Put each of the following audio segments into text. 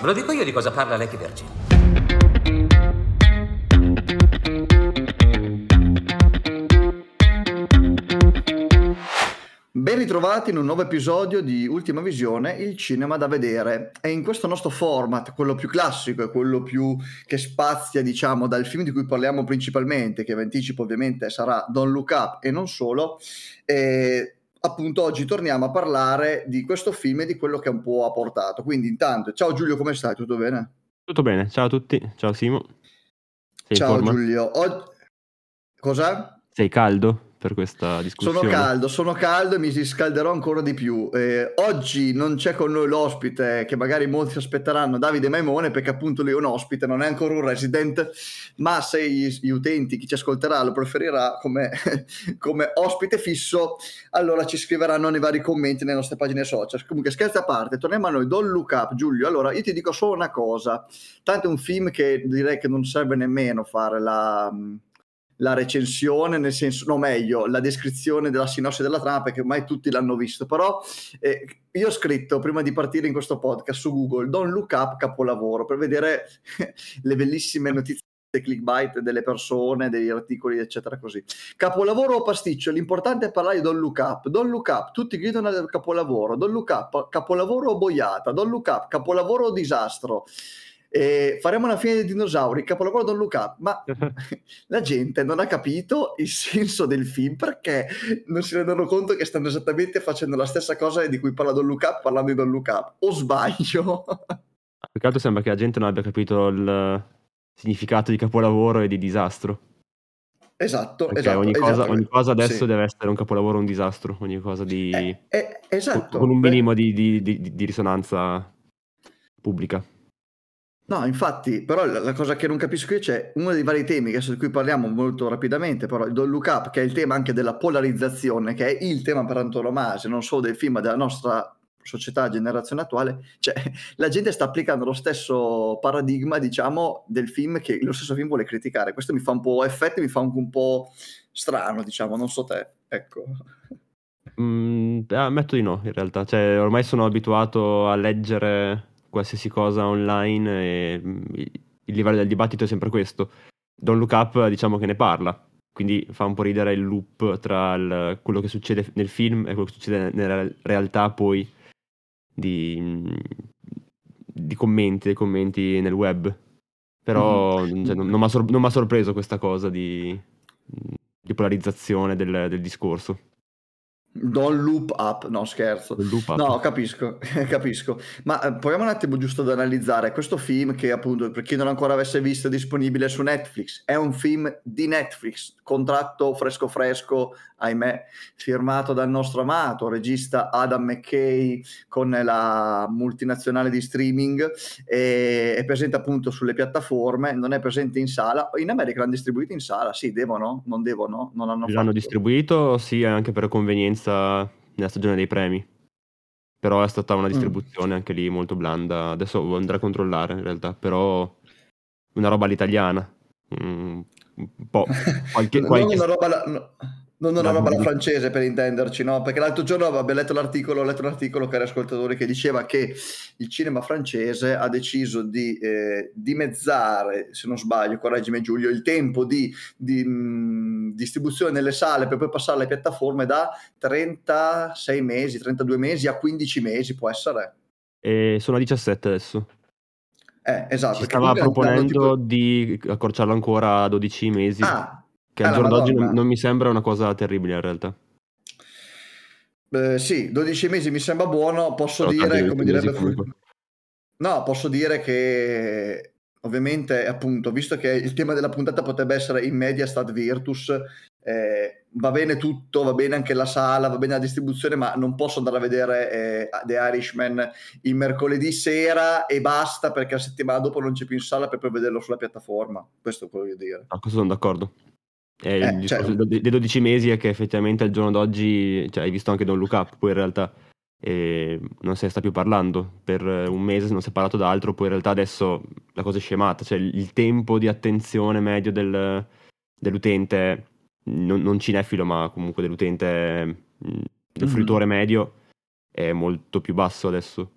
Ve lo dico io di cosa parla Lecky Virgin. Ben ritrovati in un nuovo episodio di Ultima Visione, il cinema da vedere. E in questo nostro format, quello più classico e quello più che spazia, diciamo, dal film di cui parliamo principalmente, che vi anticipo ovviamente sarà Don't Look Up e non solo, eh, appunto oggi torniamo a parlare di questo film e di quello che un po' ha portato. Quindi intanto, ciao Giulio, come stai? Tutto bene? Tutto bene, ciao a tutti, ciao Simo. Sei ciao? Giulio. Og- Cosa? Sei caldo per questa discussione? Sono caldo, sono caldo e mi riscalderò ancora di più. Eh, oggi non c'è con noi l'ospite che magari molti si aspetteranno, Davide Maimone, perché appunto lui è un ospite, non è ancora un resident, ma se gli, gli utenti, chi ci ascolterà, lo preferirà come, come ospite fisso, allora ci scriveranno nei vari commenti nelle nostre pagine social. Comunque scherzi a parte, torniamo a noi, Don't Look Up, Giulio. Allora, io ti dico solo una cosa, tanto è un film che direi che non serve nemmeno fare la la recensione, nel senso, no meglio, la descrizione della sinossi della trama, perché ormai tutti l'hanno visto, però eh, io ho scritto prima di partire in questo podcast su Google Don't Look Up capolavoro per vedere le bellissime notizie clickbait delle persone, degli articoli, eccetera, così. Capolavoro o pasticcio? L'importante è parlare di Don't Look Up. Don't Look Up, tutti gridano al capolavoro. Don't Look Up, capolavoro o boiata. Don't Look Up, capolavoro o disastro. Eh, faremo una fine dei dinosauri, capolavoro Look Up, ma la gente non ha capito il senso del film perché non si rendono conto che stanno esattamente facendo la stessa cosa di cui parla Look Up parlando di Look Up, o sbaglio? Più che altro sembra che la gente non abbia capito il significato di capolavoro e di disastro. Esatto, Perché esatto. ogni, cosa, esatto. ogni cosa adesso Sì. deve essere un capolavoro un disastro, ogni cosa di... Eh, eh, esatto. con un minimo di, di- di- di risonanza pubblica. No, infatti, però la, cosa che non capisco io c'è uno dei vari temi adesso di cui parliamo molto rapidamente, però il Look Up, che è il tema anche della polarizzazione, che è il tema per antonomasia, non solo del film, ma della nostra società, generazione attuale, cioè la gente sta applicando lo stesso paradigma, diciamo, del film che lo stesso film vuole criticare. Questo mi fa un po' effetto, mi fa anche un po' strano, diciamo, non so te, ecco. Mm, eh, ammetto di no, in realtà. Cioè, ormai sono abituato a leggere qualsiasi cosa online e mm, il livello del dibattito è sempre questo. Don't Look Up, diciamo che ne parla, quindi fa un po' ridere il loop tra il- quello che succede nel film e quello che succede nella realtà poi di, mm, di commenti, dei commenti nel web. Però Mhm. cioè, non, non mi ha sor- sorpreso questa cosa di, di polarizzazione del- del discorso. Don't loop up, no scherzo. Up. No, capisco, capisco. Ma eh, proviamo un attimo giusto ad analizzare questo film che appunto, per chi non ancora avesse visto, è disponibile su Netflix. È un film di Netflix, contratto fresco fresco, ahimè, firmato dal nostro amato regista Adam McKay con la multinazionale di streaming. e- è presente appunto sulle piattaforme, non è presente in sala. In America l'hanno distribuito in sala, sì, devono? Non devono? Non hanno L'hanno fatto. distribuito, sì, anche per convenienza nella stagione dei premi. Però è stata Mm. una distribuzione anche lì molto blanda. Adesso andrò a controllare in realtà, però una roba all'italiana. Mm, un po'. Qualche, Non qualche- una roba, no, non una roba alla francese per intenderci, no? Perché l'altro giorno avevo letto l'articolo, ho letto un articolo, cari ascoltatori, che diceva che il cinema francese ha deciso di eh, dimezzare, se non sbaglio, correggimi Giulio, il tempo di, di, mh, distribuzione nelle sale per poi passare alle piattaforme da 36 mesi, 32 mesi a 15 mesi, può essere? E sono a 17 adesso. Eh, esatto. Si stava proponendo tipo- di accorciarlo ancora a 12 mesi, Ah, che ah, al giorno d'oggi non, non mi sembra una cosa terribile in realtà. Eh, sì, 12 mesi mi sembra buono, posso Però dire, come 12 mesi direbbe comunque. No, posso dire che ovviamente, appunto, visto che il tema della puntata potrebbe essere in media stat virtus, eh, va bene tutto, va bene anche la sala, va bene la distribuzione, ma non posso andare a vedere eh, The Irishman il mercoledì sera e basta perché la settimana dopo non c'è più in sala per poi vederlo sulla piattaforma. Questo voglio dire. No, questo sono d'accordo. E il Eh, discorso cioè- de- dei 12 mesi è che effettivamente al giorno d'oggi, cioè hai visto anche Don Look Up, poi in realtà eh, non se ne sta più parlando. Per eh, un mese non si è parlato d'altro, poi in realtà adesso la cosa è scemata, cioè il il tempo di attenzione medio del- dell'utente, non, non cinefilo ma comunque dell'utente, mh, del Mhm. fruitore medio, è molto più basso adesso.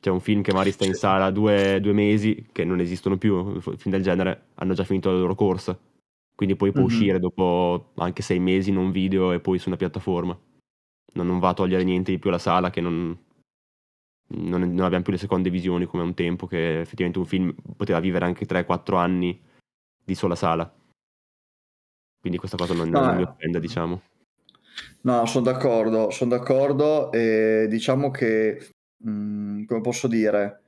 C'è un film che magari sta in sala due, due mesi, che non esistono più, film del genere, hanno già finito la loro corsa. Quindi poi può Mhm. uscire dopo anche sei mesi in un video e poi su una piattaforma. Non, non va a togliere niente di più alla sala che non, non, non abbiamo più le seconde visioni come un tempo che effettivamente un film poteva vivere anche 3-4 anni di sola sala. Quindi questa cosa non, No, non mi eh. offende, diciamo. No, sono d'accordo, sono d'accordo e diciamo che, mm, come posso dire,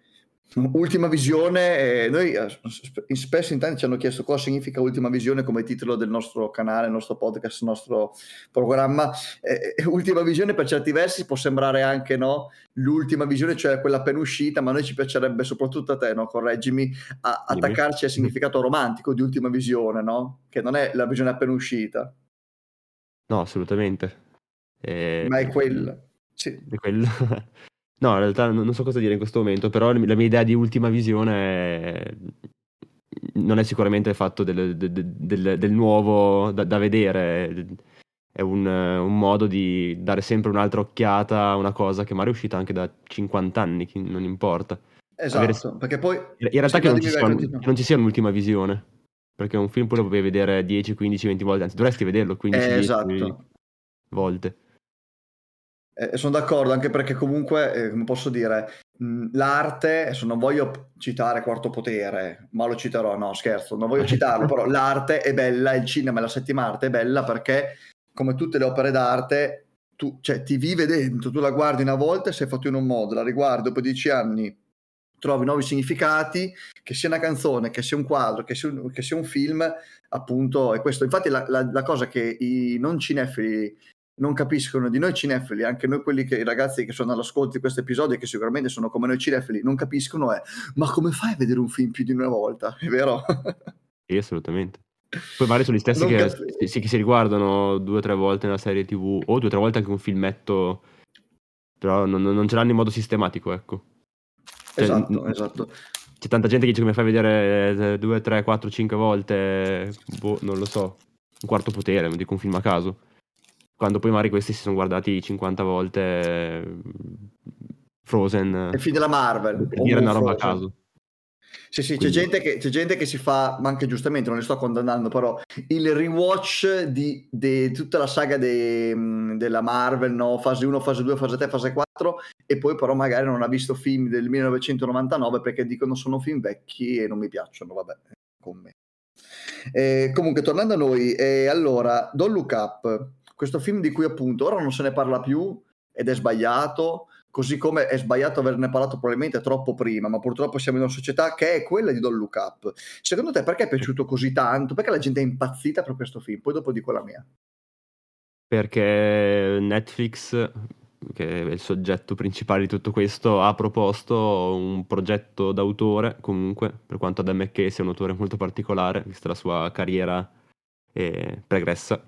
ultima visione, eh, noi eh, sp- spesso in tanti ci hanno chiesto cosa significa ultima visione come titolo del nostro canale, nostro podcast, nostro programma. Eh, eh, ultima visione per certi versi può sembrare anche no, l'ultima visione, cioè quella appena uscita, ma a noi ci piacerebbe soprattutto a te, no, correggimi, a- attaccarci al significato romantico di ultima visione, no? Che non è la visione appena uscita, No, assolutamente. Eh, ma è quella. Sì. è quel- No, in realtà non so cosa dire in questo momento, però la mia idea di ultima visione è- non è sicuramente il fatto del, del- del- del nuovo da, da vedere, è un, un modo di dare sempre un'altra occhiata a una cosa che magari è uscita anche da 50 anni, non importa. Esatto, Avere- perché poi... In realtà che non, ci sia, che non ci sia un'ultima visione, perché un film poi lo puoi vedere 10, 15, 20 volte, anzi dovresti vederlo 15, Eh, 10 esatto, volte. Eh, sono d'accordo anche perché comunque, eh, come posso dire, mh, l'arte, adesso non voglio citare Quarto Potere, ma lo citerò, no scherzo, non voglio citarlo, però l'arte è bella, il cinema e la settima arte è bella perché come tutte le opere d'arte, tu, cioè, ti vive dentro, tu la guardi una volta e sei fatto in un modo, la riguardi dopo dieci anni, trovi nuovi significati, che sia una canzone, che sia un quadro, che sia un, che sia un film, appunto, è questo. Infatti la, la- la cosa che i non cinefili non capiscono di noi cinefili, anche noi quelli che i ragazzi che sono all'ascolto di questo episodio, che sicuramente sono come noi cinefili, non capiscono è ma come fai a vedere un film più di una volta? È vero? Sì, assolutamente. Poi magari sono gli stessi che, sì, che si riguardano due o tre volte una serie TV o due o tre volte anche un filmetto, però non, non- ce l'hanno in modo sistematico, ecco. Cioè, esatto, n- esatto. C'è tanta gente che dice come fai a vedere eh, due, tre, quattro, cinque volte, boh, non lo so, un quarto potere, non dico un film a caso. Quando poi magari questi si sono guardati 50 volte eh, Frozen, È film della Marvel. per dire una roba a Frozen. caso. Sì, sì, c'è gente, che, c'è gente che si fa, ma anche giustamente, non li sto condannando, però il rewatch di, di tutta la saga de- della Marvel, no? fase 1, fase 2, fase 3, fase 4, e poi però magari non ha visto film del 1999 perché dicono sono film vecchi e non mi piacciono, vabbè, con me. Eh, comunque, tornando a noi, eh, allora, Don't Look Up, questo film di cui appunto ora non se ne parla più ed è sbagliato, così come è sbagliato averne parlato probabilmente troppo prima, ma purtroppo siamo in una società che è quella di Don't Look Up. Secondo te perché è piaciuto così tanto? Perché la gente è impazzita per questo film? Poi dopo dico la mia. Perché Netflix, che è il soggetto principale di tutto questo, ha proposto un progetto d'autore, comunque, per quanto Adam McKay sia un autore molto particolare, vista la sua carriera eh, pregressa,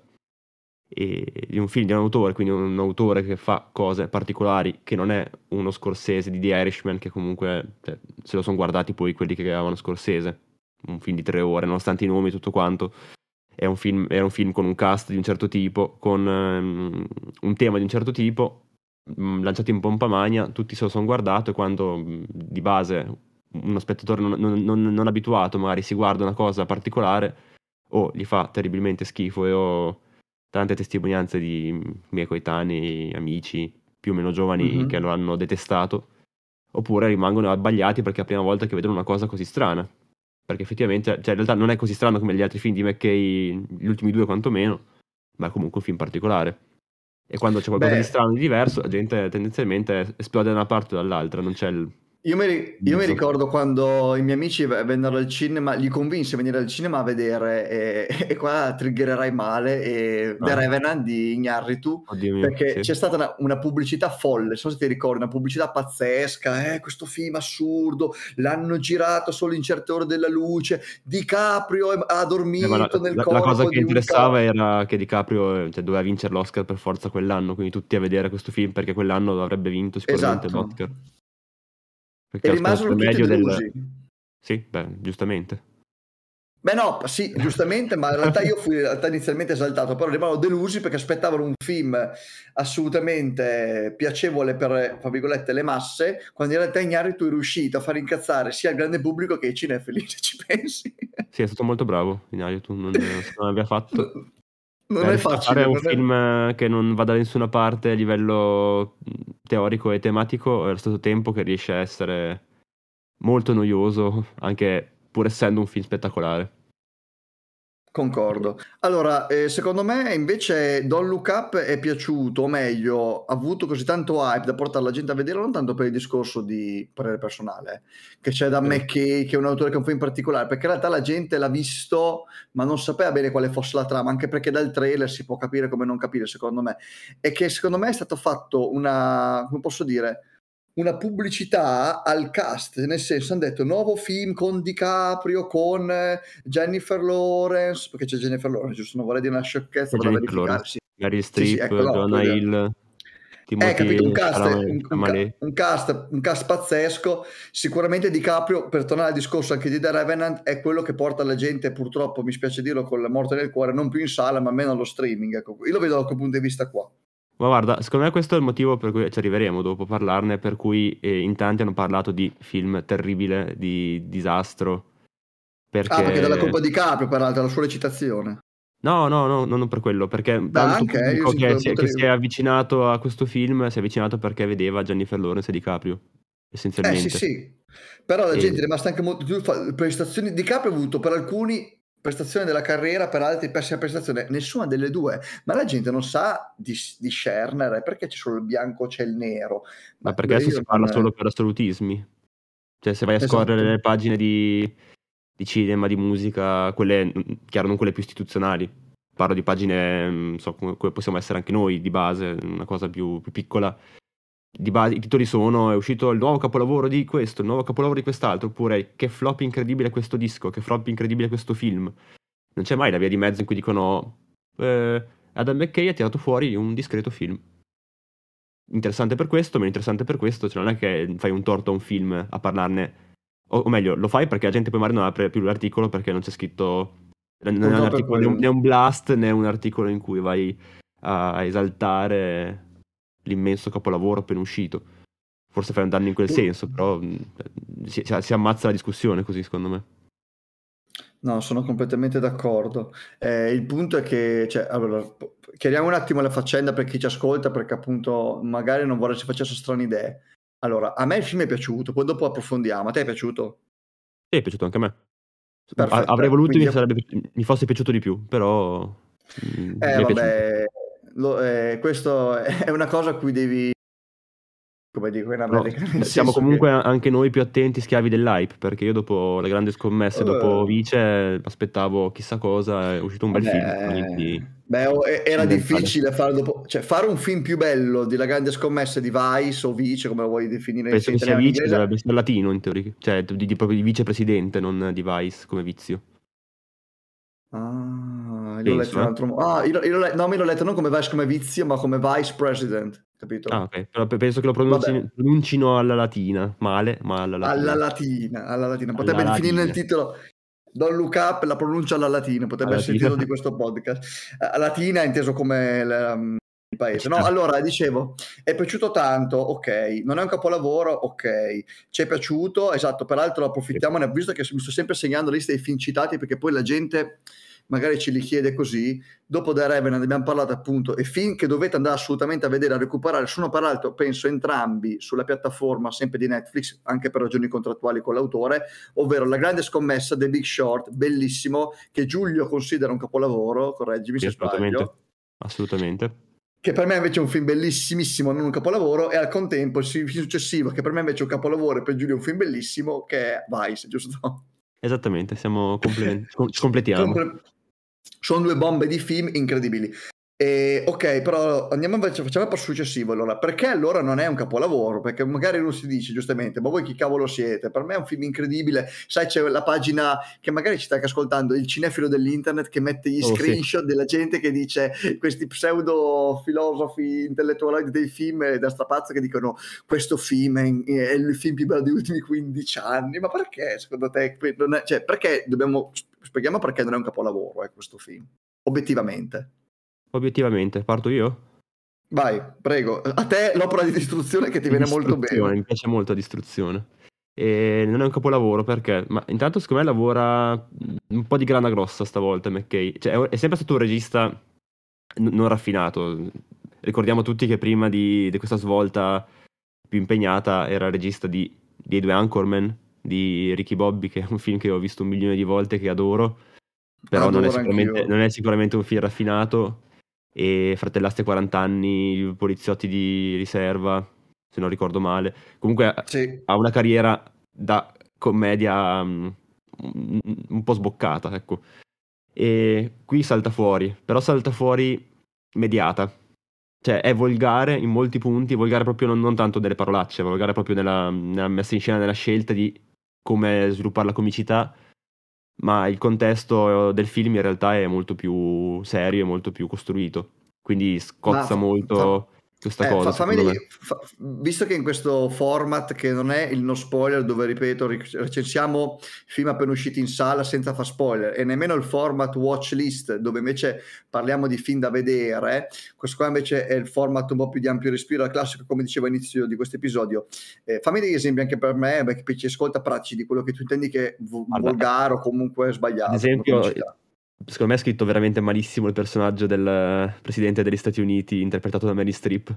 di un film di un autore, quindi un autore che fa cose particolari, che non è uno Scorsese di The Irishman, che comunque cioè, se lo sono guardati poi quelli che avevano Scorsese, un film di tre ore, nonostante i nomi e tutto quanto, è un film, era un film con un cast di un certo tipo, con ehm, un tema di un certo tipo, mh, lanciato in pompa magna, tutti se lo sono guardato e quando mh, di base uno spettatore non, non- non- non abituato magari si guarda una cosa particolare o gli fa terribilmente schifo e ho tante testimonianze di miei coetanei, amici più o meno giovani Mhm. che lo hanno detestato, oppure rimangono abbagliati perché è la prima volta che vedono una cosa così strana. Perché effettivamente, cioè in realtà non è così strano come gli altri film di McKay, gli ultimi due quantomeno, ma è comunque un film particolare. E quando c'è qualcosa Beh. di strano, di diverso, la gente tendenzialmente esplode da una parte o dall'altra, non c'è il... Io mi, io mi ricordo quando i miei amici vennero al cinema, li convinsi a venire al cinema a vedere, e, e qua triggererai male, e The Ah. Revenant di Ignarritu, mio, perché sì. c'è stata una, una pubblicità folle, non so se ti ricordi, una pubblicità pazzesca, eh, questo film assurdo, l'hanno girato solo in certe ore della luce, DiCaprio è- ha dormito Eh, la, nel la- la corpo cosa che di interessava era che DiCaprio eh, cioè, doveva vincere l'Oscar per forza quell'anno, quindi tutti a vedere questo film perché quell'anno avrebbe vinto sicuramente Esatto. l'Oscar. Perché E rimasero tutti medio del- delusi. Sì, beh, giustamente. Beh no, sì, giustamente, ma in realtà io fui in realtà inizialmente esaltato, però rimango delusi perché aspettavano un film assolutamente piacevole per, tra virgolette, le masse, quando in realtà Ignari tu eri riuscito a far incazzare sia il grande pubblico che i cinefili, se ci pensi. Sì, è stato molto bravo Ignari, tu non, non abbia fatto... Non è facile. Fare un film è... che non va da nessuna parte a livello teorico e tematico, allo stesso tempo che riesce a essere molto noioso, anche pur essendo un film spettacolare. Concordo. Allora, eh, secondo me invece Don't Look Up è piaciuto, o meglio, ha avuto così tanto hype da portare la gente a vedere, non tanto per il discorso di parere personale, che c'è da McKay, che è un autore che è un film particolare, perché in realtà la gente l'ha visto, ma non sapeva bene quale fosse la trama, anche perché dal trailer si può capire come non capire, secondo me. E che secondo me è stato fatto una, come posso dire, una pubblicità al cast, nel senso hanno detto nuovo film con DiCaprio, con eh, Jennifer Lawrence, perché c'è Jennifer Lawrence, giusto? Non vorrei dire una sciocchezza, da verificarsi. Gary Streep, sì, sì, ecco, no, Jonah Hill. Timothy, eh, capito, un cast, un, un, un, cast, un cast pazzesco. Sicuramente DiCaprio, per tornare al discorso anche di The Revenant, è quello che porta la gente, purtroppo, mi spiace dirlo, con la morte nel cuore, non più in sala, ma meno allo streaming. Ecco. Io lo vedo da quel punto di vista qua. Ma guarda, secondo me questo è il motivo per cui ci arriveremo dopo a parlarne, per cui eh, in tanti hanno parlato di film terribile, di disastro. Perché... Ah, perché dalla colpa di Caprio, peraltro, la sua recitazione. No, no, no, non per quello, perché Beh, anche, che, si, che si è avvicinato a questo film si è avvicinato perché vedeva Jennifer Lawrence e DiCaprio, essenzialmente. Eh sì, sì. Però la e... gente è rimasta anche molto più... Prestazioni di Caprio ha avuto per alcuni prestazione della carriera per altri pessima prestazione nessuna delle due. Ma la gente non sa discernere perché c'è solo il bianco c'è il nero. Ma, ma perché adesso si parla non... solo per assolutismi? Cioè se vai a esatto. scorrere le pagine di, di, cinema di musica quelle chiaro non quelle più istituzionali. Parlo di pagine non so come, come possiamo essere anche noi di base una cosa più, più piccola di base, i titoli sono è uscito il nuovo capolavoro di questo, il nuovo capolavoro di quest'altro, oppure che flop incredibile questo disco, che flop incredibile questo film. Non c'è mai la via di mezzo in cui dicono eh, Adam McKay ha tirato fuori un discreto film. Interessante per questo, meno interessante per questo, cioè non è che fai un torto a un film a parlarne, o, meglio, lo fai perché la gente poi magari non apre più l'articolo perché non c'è scritto non è un articolo, né un blast né un articolo in cui vai a esaltare l'immenso capolavoro appena uscito. Forse fai un danno in quel senso, però mm, si, si ammazza la discussione così, secondo me. No, sono completamente d'accordo. Eh, il punto è che, cioè, allora, chiariamo un attimo la faccenda per chi ci ascolta, perché appunto magari non vorrei si facesse strane idee. Allora, a me il film è piaciuto, poi dopo approfondiamo. A te è piaciuto? Sì, è piaciuto anche a me. Perfetto, Avrei voluto quindi... mi, sarebbe, mi fosse piaciuto di più, però... Mm, eh, vabbè, lo, eh, questo è una cosa a cui devi come dico in America. No, siamo comunque che... anche noi più attenti schiavi dell'hype, perché io dopo le grandi scommesse, uh, dopo Vice, aspettavo chissà cosa, è uscito un bel beh, film. Quindi... Beh, era difficile fare dopo, cioè fare un film più bello di La grande scommessa di Vice o Vice, come lo vuoi definire? Penso che sia Vice, dovrebbe essere latino in teoria, cioè di, di, proprio di vicepresidente, non di Vice come vizio. Ah, io l'ho letto un altro Ah, io, io l'ho, no, me l'ho letto non come Vice come vizio, ma come Vice President, capito? Ah, ok. Però penso che lo pronuncino, pronuncino alla latina, male, ma alla latina. Alla latina, alla latina. Potrebbe alla finire nel titolo Don't Look Up, la pronuncia alla latina, potrebbe alla essere latina. il titolo di questo podcast. Uh, latina inteso come um, il paese. No, allora, dicevo, è piaciuto tanto, ok, non è un capolavoro, ok, ci è piaciuto, esatto, peraltro approfittiamone, visto che mi sto sempre segnando la lista dei film citati, perché poi la gente magari ce li chiede così, dopo The Revenant abbiamo parlato appunto, e film che dovete andare assolutamente a vedere, a recuperare, sono peraltro, penso, entrambi sulla piattaforma sempre di Netflix, anche per ragioni contrattuali con l'autore, ovvero La grande scommessa, The Big Short, bellissimo, che Giulio considera un capolavoro, correggimi sì, se sbaglio. Assolutamente che per me invece è un film bellissimissimo, non un capolavoro, e al contempo il film successivo, che per me invece è un capolavoro e per Giulio è un film bellissimo, che è Vice, giusto? Esattamente, siamo complement- ci completiamo. Comple- sono due bombe di film incredibili. E, ok, però andiamo invece, facciamo il passo successivo allora. Perché allora non è un capolavoro? Perché magari uno si dice giustamente, ma voi chi cavolo siete? Per me è un film incredibile. Sai, c'è la pagina che magari ci stai ascoltando, il cinefilo dell'internet che mette gli oh, screenshot sì. della gente che dice questi pseudo filosofi intellettuali dei film da strapazzo che dicono questo film è, è, il film più bello degli ultimi 15 anni. Ma perché secondo te? È, cioè, perché dobbiamo spieghiamo perché non è un capolavoro eh, questo film, obiettivamente. Obiettivamente, parto io? Vai, prego. A te l'opera di distruzione che ti viene molto bene. Mi piace molto la distruzione. E non è un capolavoro perché, ma intanto secondo me lavora un po' di grana grossa stavolta McKay. Cioè, è sempre stato un regista n- non raffinato. Ricordiamo tutti che prima di, di, questa svolta più impegnata era il regista di, dei due Anchorman, di Ricky Bobby, che è un film che ho visto un milione di volte, che adoro. Però non è, non è sicuramente un film raffinato e Fratellasti a 40 anni, poliziotti di riserva, se non ricordo male. Comunque sì. ha una carriera da commedia um, un po' sboccata, ecco. E qui salta fuori, però salta fuori mediata. Cioè è volgare in molti punti, volgare proprio non, non tanto delle parolacce, volgare proprio nella, nella messa in scena, nella scelta di come sviluppare la comicità ma il contesto del film in realtà è molto più serio e molto più costruito. Quindi scozza ma, molto questa eh, cosa. Fa, fammi, fa, visto che in questo format che non è il no spoiler, dove ripeto, recensiamo film appena usciti in sala senza far spoiler, e nemmeno il format watch list, dove invece parliamo di film da vedere, questo qua invece è il format un po' più di ampio respiro, al classico, come dicevo all'inizio di questo episodio. Eh, fammi degli esempi anche per me, perché ci ascolta pratici di quello che tu intendi che è volgare o comunque sbagliato. Ad esempio secondo me è scritto veramente malissimo il personaggio del presidente degli Stati Uniti interpretato da Mary Streep.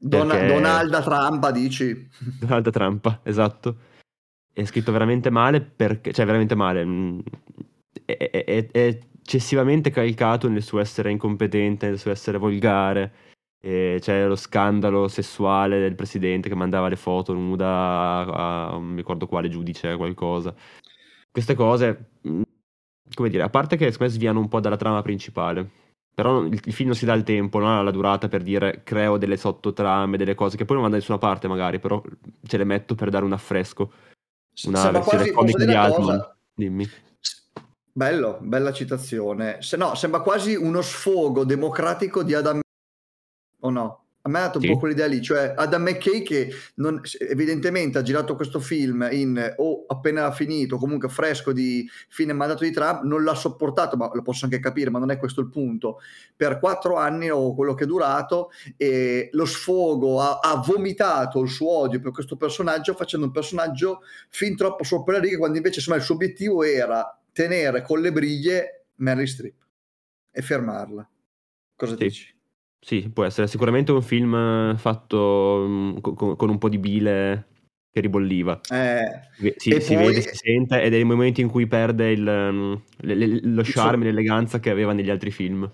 Don- perché... Donalda Trump, dici? Donalda Trump, esatto. È scritto veramente male perché, cioè veramente male, mm, è, è, è eccessivamente calcato nel suo essere incompetente, nel suo essere volgare. E c'è lo scandalo sessuale del presidente che mandava le foto nuda a, a non mi ricordo quale giudice, qualcosa. Queste cose mm, come dire, a parte che secondo me sviano un po' dalla trama principale. Però il, il film non si dà il tempo, non ha la durata per dire creo delle sottotrame, delle cose che poi non vanno da nessuna parte magari, però ce le metto per dare un affresco. Una Sembra versione comic di Altman. Dimmi. Bello, bella citazione. Se no, sembra quasi uno sfogo democratico di Adam o no? A me ha dato un sì. po' quell'idea lì, cioè Adam McKay che non, evidentemente ha girato questo film in o appena finito, comunque fresco di fine mandato di Trump, non l'ha sopportato, ma lo posso anche capire, ma non è questo il punto. Per quattro anni o quello che è durato, e lo sfogo ha, ha vomitato il suo odio per questo personaggio, facendo un personaggio fin troppo sopra le righe, quando invece insomma, il suo obiettivo era tenere con le briglie Mary Streep e fermarla. Cosa sì. dici? Sì, può essere sicuramente un film eh, fatto mm, con, con un po' di bile che ribolliva. Eh, si, si poi... vede, si sente ed è il momento in cui perde il, mm, le, le, lo charme, l'eleganza che aveva negli altri film.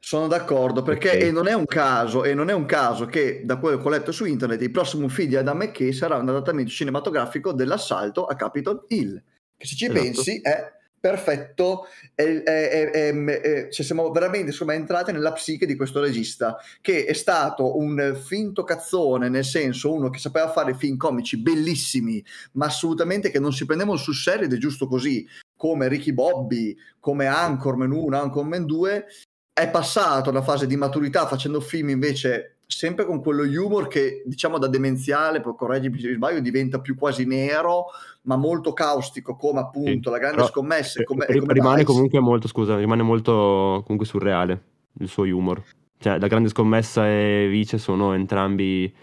Sono d'accordo perché okay. non è un caso e non è un caso che da quello che ho letto su internet il prossimo film di Adam McKay sarà un adattamento cinematografico dell'assalto a Capitol Hill che se ci esatto. pensi è perfetto. E, e, e, cioè siamo veramente insomma, entrati nella psiche di questo regista che è stato un finto cazzone nel senso uno che sapeva fare film comici bellissimi ma assolutamente che non si prendevano sul serio ed è giusto così come Ricky Bobby come Anchorman 1 Anchorman 2 è passato alla fase di maturità facendo film invece sempre con quello humor che diciamo da demenziale, correggimi se mi sbaglio, diventa più quasi nero, ma molto caustico come appunto sì, la grande scommessa. Come, come rimane Vice. comunque molto, scusa, rimane molto comunque surreale il suo humor. Cioè, la grande scommessa e Vice sono entrambi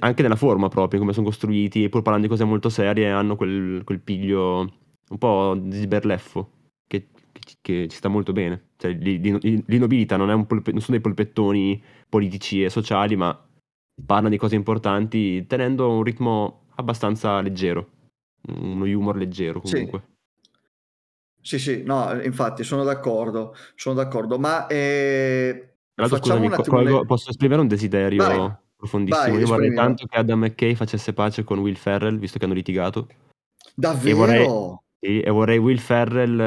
anche nella forma proprio, come sono costruiti, pur parlando di cose molto serie, hanno quel, quel piglio un po' di sberleffo che, che, ci sta molto bene. Cioè, li, li, li nobilita, non, polpe, non, sono dei polpettoni politici e sociali, ma parla di cose importanti tenendo un ritmo abbastanza leggero, uno humor leggero comunque. Sì, sì, sì no, infatti sono d'accordo, sono d'accordo, ma eh, Allora, scusami, colgo, le... posso esprimere un desiderio vai, profondissimo? Vai, Io vorrei tanto che Adam McKay facesse pace con Will Ferrell, visto che hanno litigato. Davvero? E vorrei, sì, e vorrei Will Ferrell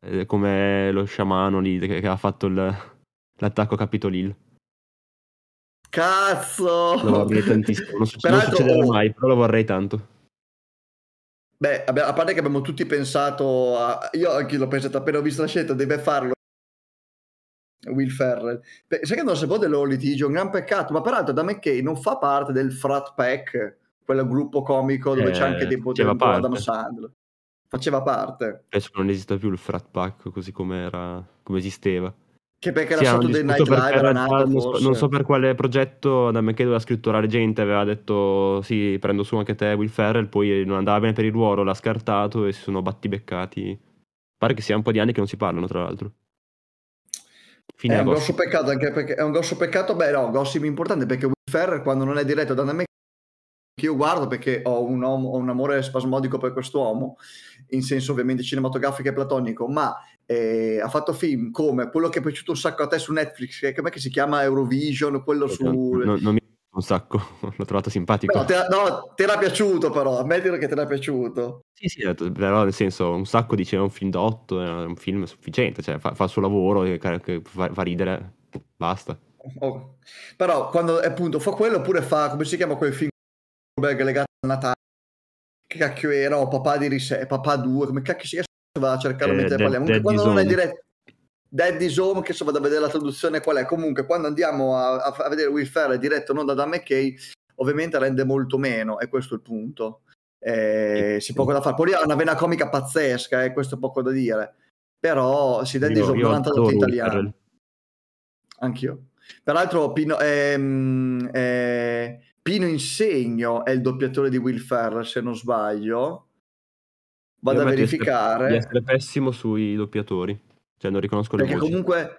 eh, come lo sciamano lì che, che ha fatto il, l'attacco a Capitol Hill. Cazzo! Lo vorrei tantissimo. Non, succe- non succederà oh. mai, però lo vorrei tanto. Beh, a parte che abbiamo tutti pensato a... Io anche l'ho pensato appena ho visto la scelta, deve farlo Will Ferrell. Beh, sai che non sapevo del loro litigio, un gran peccato, ma peraltro da McKay non fa parte del frat pack, quel gruppo comico dove eh, c'è anche dei poteri Adam Sandler. faceva parte. Adesso non esiste più il frat pack così come era, come esisteva. Che perché Sì, stato dei Night Live, non so, non so per quale progetto da me che aveva scritto la reggente aveva detto sì prendo su anche te Will Ferrell poi non andava bene per il ruolo l'ha scartato e si sono battibeccati. Pare che sia un po' di anni che non si parlano tra l'altro. Fine È un grosso peccato anche perché è un grosso peccato, beh no, gossip importante perché Will Ferrell quando non è diretto da me che io guardo perché ho un, ho un amore spasmodico per quest'uomo, in senso ovviamente cinematografico e platonico, ma eh, ha fatto film come quello che è piaciuto un sacco a te su Netflix, che, com'è che si chiama Eurovision, quello su... non, non mi un sacco l'ho trovato simpatico No, te, no, te l'ha piaciuto però, ammettilo che te l'ha piaciuto. sì sì detto, però nel senso un sacco diceva un film 8 è un film sufficiente cioè fa, fa il suo lavoro e che fa, fa ridere basta Oh. Però quando appunto fa quello oppure fa, come si chiama quel film legato al Natale? Che cacchio era? Oh, papà di Rise, papà 2, come cacchio si chiama? Va a cercare Eh, mentre Dead- parliamo. Comunque, Daddy's quando non è diretto Daddy's Home, che so vado a vedere la traduzione qual è. Comunque quando andiamo a, a- vedere Will Ferrell diretto non da Dan McKay, ovviamente rende molto meno, e questo è il punto. Eh, Sì. si poco da fare. Poi ha una vena comica pazzesca, e questo è poco da dire. Però si Daddy's io, Home io non ha adoro tradotto in Will italiano. Ferrell. Anch'io. Peraltro Pino, ehm, eh, Pino Insegno è il doppiatore di Will Ferrell, se non sbaglio. Vado a verificare. di essere pessimo sui doppiatori cioè non riconosco le Perché voci comunque,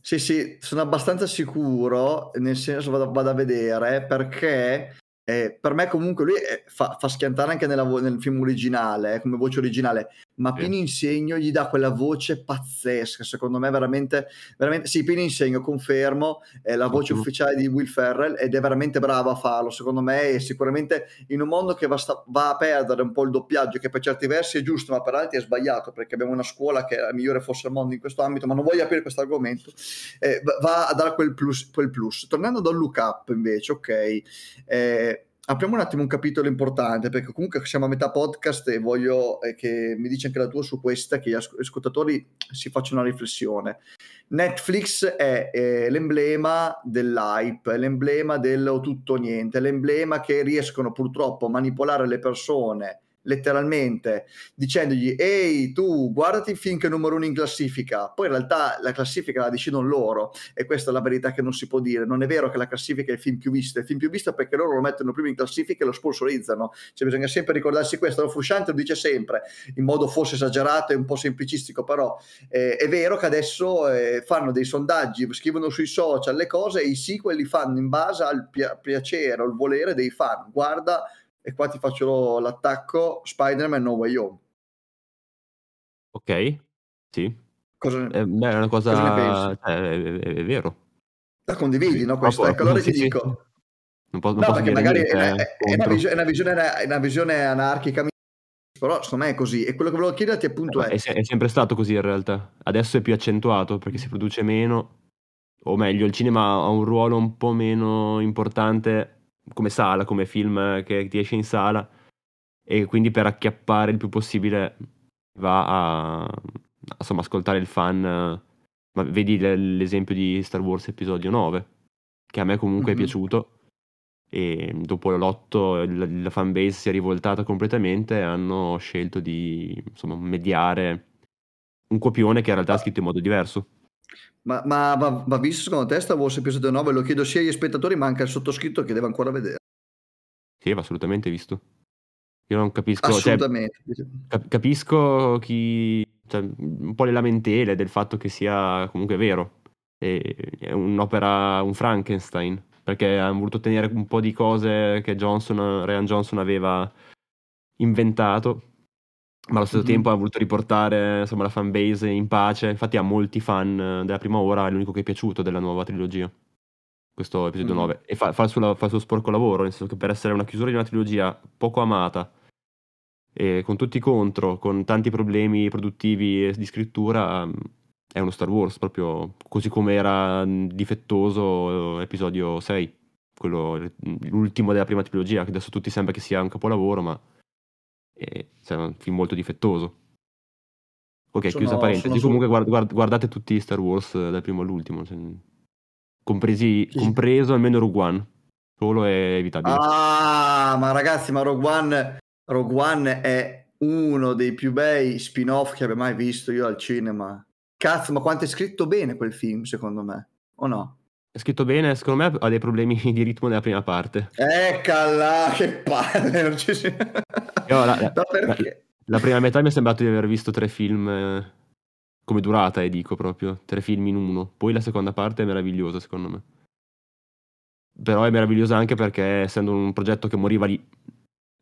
sì, sì, sono abbastanza sicuro, nel senso vado, vado a vedere, perché eh, per me comunque lui eh, fa, fa schiantare anche nella nel film originale, eh, come voce originale, ma Sì. Insegno gli dà quella voce pazzesca, secondo me veramente, veramente sì, Pino Insegno, confermo, è la voce Ottimo. ufficiale di Will Ferrell ed è veramente bravo a farlo, secondo me, e sicuramente in un mondo che va, sta- va a perdere un po' il doppiaggio, che per certi versi è giusto, ma per altri è sbagliato, perché abbiamo una scuola che è la migliore forse al mondo in questo ambito, ma non voglio aprire questo argomento, eh, va- a dare quel plus, quel plus. Tornando dal look up invece, ok, eh, apriamo un attimo un capitolo importante, perché comunque siamo a metà podcast e voglio eh, che mi dici anche la tua su questa, che gli asco- ascoltatori si facciano una riflessione. Netflix è eh, l'emblema dell'hype, è l'emblema del tutto o niente, è l'emblema che riescono purtroppo a manipolare le persone letteralmente dicendogli ehi tu guardati il film che è numero uno in classifica. Poi in realtà la classifica la decidono loro e questa è la verità che non si può dire. Non è vero che la classifica è il film più visto è il film più visto perché loro lo mettono prima in classifica e lo sponsorizzano. Cioè bisogna sempre ricordarsi questo lo Frusciante lo dice sempre in modo forse esagerato e un po' semplicistico però eh, è vero che adesso eh, fanno dei sondaggi scrivono sui social le cose e i sequel li fanno in base al pia- piacere o il volere dei fan. Guarda e qua ti faccio l'attacco Spider-Man No Way Home ok sì cosa Eh, beh, è una cosa, Cosa ne pensi? cioè, è, è- è vero. la condividi no questo ecco allora sì, ti sì. dico Non, po- non no posso perché magari è, una, è- è una contro. visio- è una visione, è una visione anarchica però secondo me è così e quello che volevo chiederti appunto Ma è è sempre stato così in realtà. Adesso è più accentuato perché si produce meno, o meglio, il cinema ha un ruolo un po' meno importante come sala, come film che ti esce in sala, e quindi per acchiappare il più possibile va a insomma, ascoltare il fan. Ma vedi l'esempio di Star Wars Episodio 9, che a me comunque Mhm. è piaciuto. E dopo l'8 il- la fanbase si è rivoltata completamente e hanno scelto di insomma, mediare un copione che in realtà è scritto in modo diverso. Ma, ma va, va visto secondo te Star Wars episodio 9 lo chiedo sia agli spettatori ma anche al sottoscritto che deve ancora vedere Sì, va assolutamente visto. Io non capisco, cioè, assolutamente cap- capisco chi, cioè, un po' le lamentele del fatto che sia comunque vero. E- è un'opera, un Frankenstein, perché hanno voluto tenere un po' di cose che Johnson, Ryan Johnson aveva inventato, ma allo stesso Mhm. tempo ha voluto riportare insomma, la fanbase in pace. Infatti ha molti fan eh, della prima ora, è l'unico che è piaciuto della nuova trilogia. Questo episodio Mhm. 9 e fa, fa il suo, fa il suo sporco lavoro, nel senso che per essere una chiusura di una trilogia poco amata e con tutti i contro, con tanti problemi produttivi e di scrittura, mm, è uno Star Wars, proprio così come era mm, difettoso eh, episodio 6, quello, mm, l'ultimo della prima trilogia, che adesso tutti sembra che sia un capolavoro, ma è, cioè, è un film molto difettoso. Ok, Sono- chiusa parentesi. Comunque guard- guard- guardate tutti Star Wars eh, dal primo all'ultimo, cioè, compresi, Sì. compreso almeno Rogue One. Solo è evitabile. Ah, ma ragazzi, ma Rogue One, Rogue One è uno dei più bei spin-off che abbia mai visto io al cinema. Cazzo, ma quanto è scritto bene quel film, secondo me, o no? È scritto bene, secondo me ha dei problemi di ritmo nella prima parte. Eccola, che palle, non ci si... Io, la, la, la, la, prima metà mi è sembrato di aver visto tre film eh, come durata, e dico proprio, tre film in uno. Poi la seconda parte è meravigliosa, secondo me. Però è meravigliosa anche perché, essendo un progetto che moriva lì,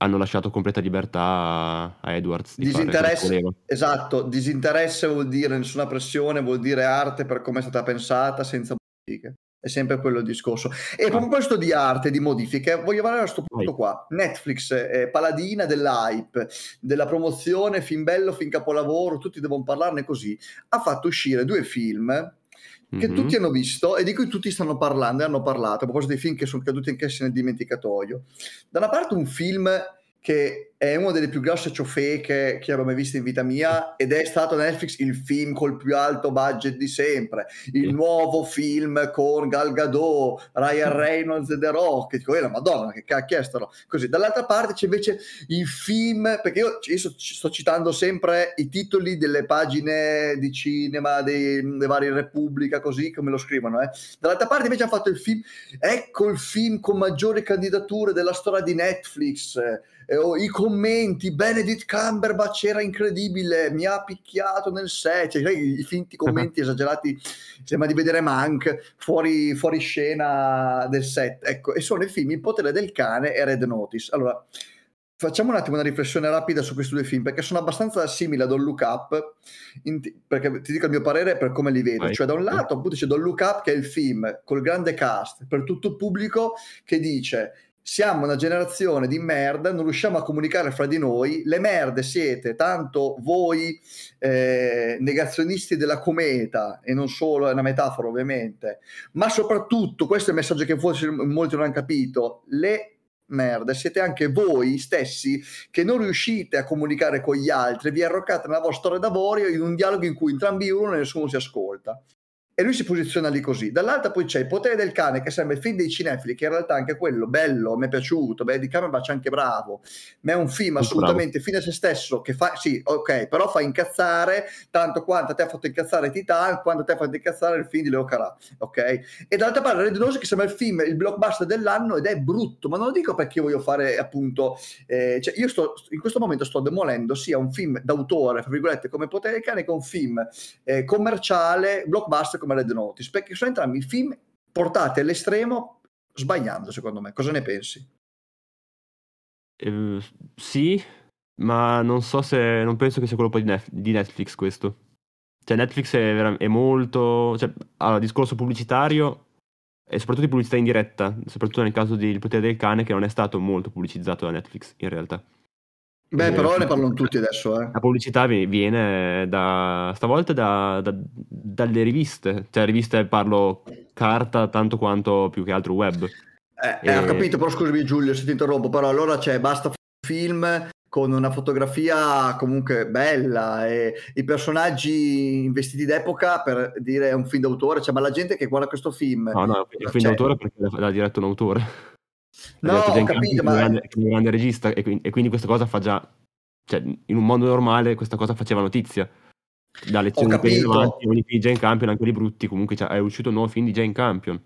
hanno lasciato completa libertà a Edwards. Di disinteresse, esatto, disinteresse vuol dire nessuna pressione, vuol dire arte per come è stata pensata, senza modifiche. È sempre quello il discorso. E proprio questo di arte, di modifiche, voglio parlare a questo punto qua. Netflix, eh, paladina dell'hype, della promozione, fin bello, fin capolavoro, tutti devono parlarne così, ha fatto uscire due film che mm-hmm. tutti hanno visto e di cui tutti stanno parlando e hanno parlato, a proposito dei film che sono caduti anch'essi nel dimenticatoio. Da una parte un film che è una delle più grosse ciofeche che, abbia mai visto in vita mia ed è stato Netflix il film col più alto budget di sempre, il mm. nuovo film con Gal Gadot, Ryan Reynolds e The Rock, dico, eh, la madonna che cacchio è così. Dall'altra parte c'è invece il film, perché io, io sto, sto, citando sempre i titoli delle pagine di cinema dei, dei vari Repubblica, così come lo scrivono, eh. dall'altra parte invece hanno fatto il film, ecco il film con maggiori candidature della storia di Netflix, eh, oh, i commenti, Benedict Cumberbatch era incredibile, mi ha picchiato nel set, cioè, i finti commenti esagerati, sembra di vedere Mank fuori, fuori scena del set, ecco, e sono i film Il potere del cane e Red Notice. Allora, facciamo un attimo una riflessione rapida su questi due film perché sono abbastanza simili a Don't Look Up t- perché ti dico il mio parere per come li vedo. Cioè da un lato appunto c'è Don't Look Up che è il film col grande cast per tutto il pubblico che dice siamo una generazione di merda, non riusciamo a comunicare fra di noi, le merde siete tanto voi eh, negazionisti della cometa, e non solo, è una metafora ovviamente, ma soprattutto, questo è il messaggio che forse molti non hanno capito, le merde siete anche voi stessi che non riuscite a comunicare con gli altri, vi arroccate nella vostra storia d'avorio in un dialogo in cui entrambi uno e nessuno si ascolta e lui si posiziona lì così. Dall'altra poi c'è il potere del cane, che sembra il film dei cinefili, che in realtà anche quello bello, mi è piaciuto, beh, di Cumberbatch anche bravo, ma è un film assolutamente bravo. fine a se stesso, che fa, sì, ok, però fa incazzare, tanto quanto te ha fatto incazzare Titan, quanto te ha fatto incazzare il film di Leo Carà, ok? E dall'altra parte Red Nose che sembra il film, il blockbuster dell'anno ed è brutto, ma non lo dico perché io voglio fare appunto, eh, cioè io sto, in questo momento sto demolendo sia un film d'autore, fra virgolette, come potere del cane, che un film eh, commerciale, blockbuster come Red Notice, perché sono entrambi film portati all'estremo sbagliando, secondo me. Cosa ne pensi? Eh, sì, ma non so se... non penso che sia quello di, Nef- di Netflix questo. Cioè Netflix è, vera- è molto... Cioè, allora, discorso pubblicitario e soprattutto di pubblicità in diretta, soprattutto nel caso di Il potere del cane che non è stato molto pubblicizzato da Netflix in realtà. Beh, però ne parlano tutti adesso. Eh. La pubblicità viene da, stavolta da, da, dalle riviste, cioè riviste parlo carta tanto quanto più che altro web. Eh, e... eh, ho capito, però scusami Giulio se ti interrompo, però allora c'è basta film con una fotografia comunque bella e i personaggi investiti d'epoca per dire è un film d'autore, cioè ma la gente che guarda questo film... No, no, è un film cioè... d'autore perché l'ha diretto un autore. No, ho capito, ma... Un grande, un grande regista e quindi, e quindi, questa cosa fa già... Cioè, in un mondo normale questa cosa faceva notizia. Da lezioni di avanti, ogni Jane Campion, anche quelli brutti, comunque cioè, è uscito un nuovo film di Jane Campion.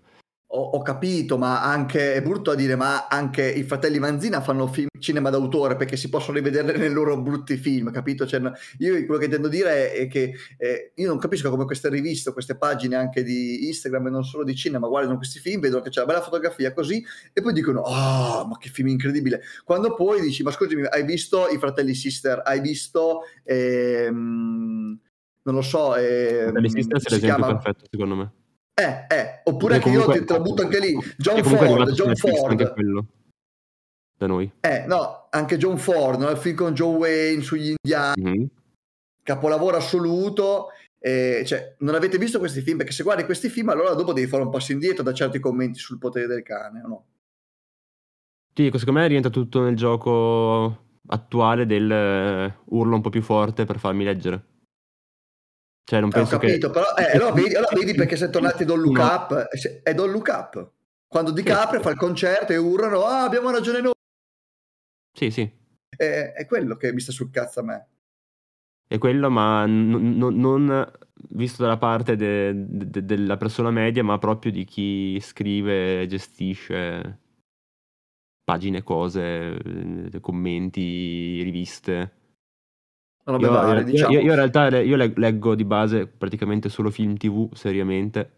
Ho, ho, capito, ma anche è brutto a dire, ma anche i fratelli Manzina fanno film cinema d'autore perché si possono rivedere nei loro brutti film, capito? Cioè, io quello che intendo dire è, che eh, io non capisco come queste riviste, queste pagine anche di Instagram e non solo di cinema guardano questi film, vedono che c'è una bella fotografia così e poi dicono, oh, ma che film incredibile. Quando poi dici, ma scusami, hai visto i fratelli Sister, hai visto... Ehm, non lo so, eh, l'esempio chiama... perfetto secondo me eh, eh, oppure che io ti, butto anche lì. John Ford, John Ford. Anche quello. Da noi. Eh, no, anche John Ford, no? il film con John Wayne sugli indiani. Mm-hmm. Capolavoro assoluto. Eh, cioè, non avete visto questi film? Perché se guardi questi film, allora dopo devi fare un passo indietro da certi commenti sul potere del cane, o no? Sì, secondo me rientra tutto nel gioco attuale del uh, urlo un po' più forte per farmi leggere. Cioè, non penso ho capito, che... però eh, allora, vedi, allora vedi perché sei tornati Don Look no. Up, è Don Look Up. Quando DiCaprio fa il concerto e urlano, ah, abbiamo ragione noi. Sì, sì. È, è quello che mi sta sul cazzo a me. È quello, ma n- n- non visto dalla parte de- de- della persona media, ma proprio di chi scrive, gestisce pagine, cose, eh, commenti, riviste. Io, varie, io- diciamo. io in realtà io leg- leggo di base praticamente solo film TV, seriamente,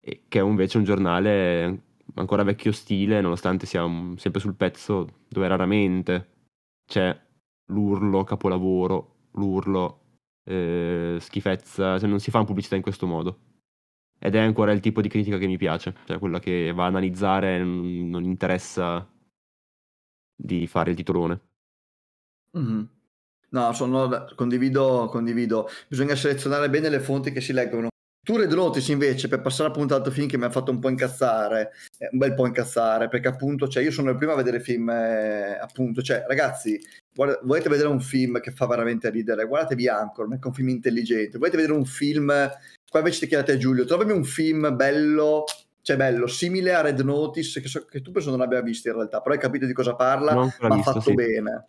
e- che è invece un giornale ancora vecchio stile, nonostante sia un- sempre sul pezzo, dove raramente c'è l'urlo capolavoro, l'urlo eh, schifezza, cioè non si fa pubblicità in questo modo. Ed è ancora il tipo di critica che mi piace, cioè quella che va a analizzare, non, non interessa di fare il titolone. Mhm. No, sono, condivido, condivido. Bisogna selezionare bene le fonti che si leggono. Tu Red Notice invece, per passare appunto all'altro film che mi ha fatto un po' incazzare, eh, un bel po' incazzare, perché appunto, cioè, io sono il primo a vedere film, eh, appunto, cioè, ragazzi, guarda- volete vedere un film che fa veramente ridere, guardatevi Anchorman, che è un film intelligente, volete vedere un film, qua invece ti chiedete a Giulio, trovami un film bello, cioè bello, simile a Red Notice, che, so- che tu penso non abbia visto in realtà, però hai capito di cosa parla, ma ha visto, fatto sì. bene.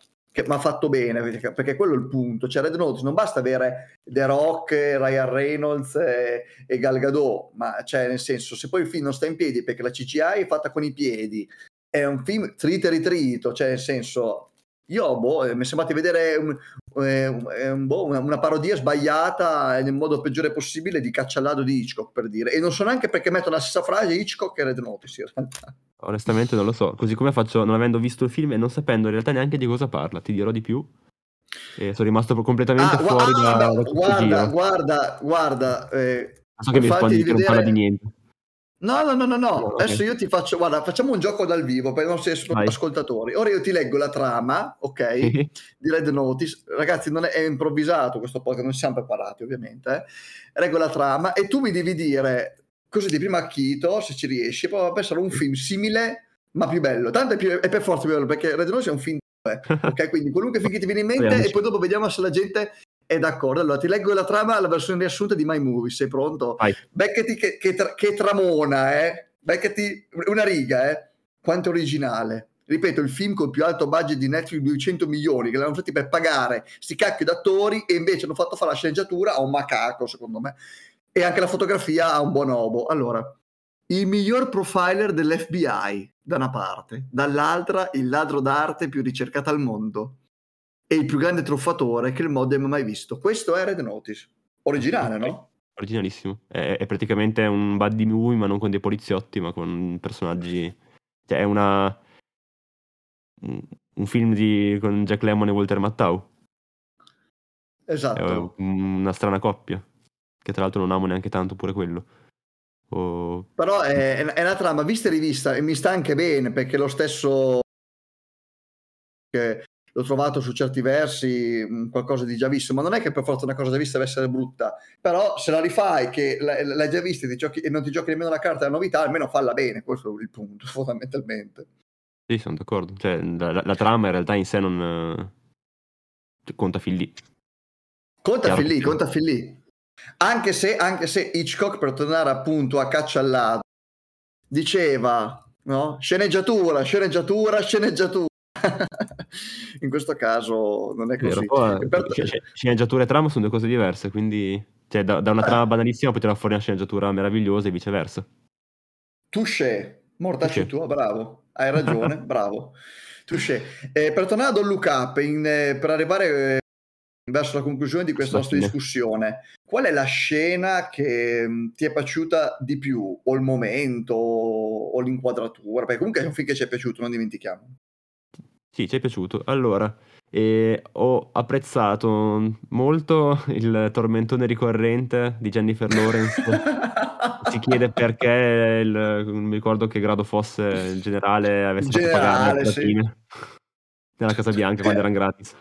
Ma fatto bene perché, perché quello è il punto. Cioè, Red Notice non basta avere The Rock, Ryan Reynolds e, e Gal Gadot, ma cioè, nel senso, se poi il film non sta in piedi perché la CGI è fatta con i piedi, è un film trito e ritrito, cioè, nel senso, io boh, eh, mi è sembrato vedere un- eh, un- boh, una, parodia sbagliata nel modo peggiore possibile di Cacciallado di Hitchcock, per dire. E non so neanche perché metto la stessa frase Hitchcock e Red Notice, in realtà. Onestamente non lo so, così come faccio non avendo visto il film e non sapendo in realtà neanche di cosa parla, ti dirò di più. E sono rimasto completamente Ah, fuori ah, da, beh, da il guarda, guarda, guarda, eh, So che mi rispondi che non parla di vedere- niente. No, no, no, no, no. Ok. Adesso io ti faccio, guarda, facciamo un gioco dal vivo per i nostri ascoltatori. Ora io ti leggo la trama, ok, di Red Notice. Ragazzi, non è, è improvvisato questo podcast, non siamo preparati ovviamente. Eh. Leggo la trama e tu mi devi dire così di primo acchito, se ci riesci, poi va pensare a un film simile ma più bello. Tanto è, più- è per forza più bello perché Red Notice è un film ok? Quindi qualunque film che ti viene in mente e poi dopo vediamo se la gente è d'accordo. Allora ti leggo la trama, la versione riassunta di My Movie, sei pronto? Vai. Beccati che, che tra- che tramona, eh? Beccati una riga, eh? Quanto originale. Ripeto, il film col più alto budget di Netflix, 200 milioni, che l'hanno fatti per pagare sti cacchio d'attori e invece hanno fatto fare la sceneggiatura a un macaco, secondo me. E anche la fotografia a un bonobo. Allora, il miglior profiler dell'FBI, da una parte, dall'altra il ladro d'arte più ricercato al mondo e il più grande truffatore che il modem ha mai visto. Questo è Red Notice. Originale, no? Originalissimo. È, è praticamente un buddy movie, ma non con dei poliziotti, ma con personaggi. Cioè, è una. Un film di, con Jack Lemmon e Walter Matthau. È Esatto. una strana coppia. Che tra l'altro non amo neanche tanto pure quello. O- Però è, è una trama vista e rivista e mi sta anche bene perché lo stesso che l'ho trovato su certi versi mh, qualcosa di già visto, ma non è che per forza una cosa già vista deve essere brutta, però se la rifai che l'hai già vista e, giochi- e non ti giochi nemmeno la carta della novità, almeno falla bene, questo è il punto fondamentalmente. Sì, sono d'accordo. Cioè, la, la- la trama in realtà in sé non. eh, conta fin lì. Conta Chiaro fin lì, conta fin lì. Anche se, anche se Hitchcock, per tornare appunto a caccia al ladro, diceva, no? Sceneggiatura, sceneggiatura, sceneggiatura. In questo caso non è Vero, così. E per- sc- sceneggiatura e trama sono due cose diverse, quindi cioè, da, da una Eh. trama banalissima poi tirare fuori una sceneggiatura meravigliosa e viceversa. Touché, mortacci Touché. tua, bravo, hai ragione, bravo. Touché. Eh, per tornare a Look Up, in, eh, per arrivare eh, verso la conclusione di questa nostra la discussione, qual è la scena che mh, ti è piaciuta di più? O il momento, o, l'inquadratura? Perché comunque è un film che ci è piaciuto, non dimentichiamo. Sì, ci è piaciuto. Allora, eh, ho apprezzato molto il tormentone ricorrente di Jennifer Lawrence. si chiede perché il, non mi ricordo che grado fosse il generale avesse Il fatto pagare generale, le sì. nella Casa Bianca quando erano gratis.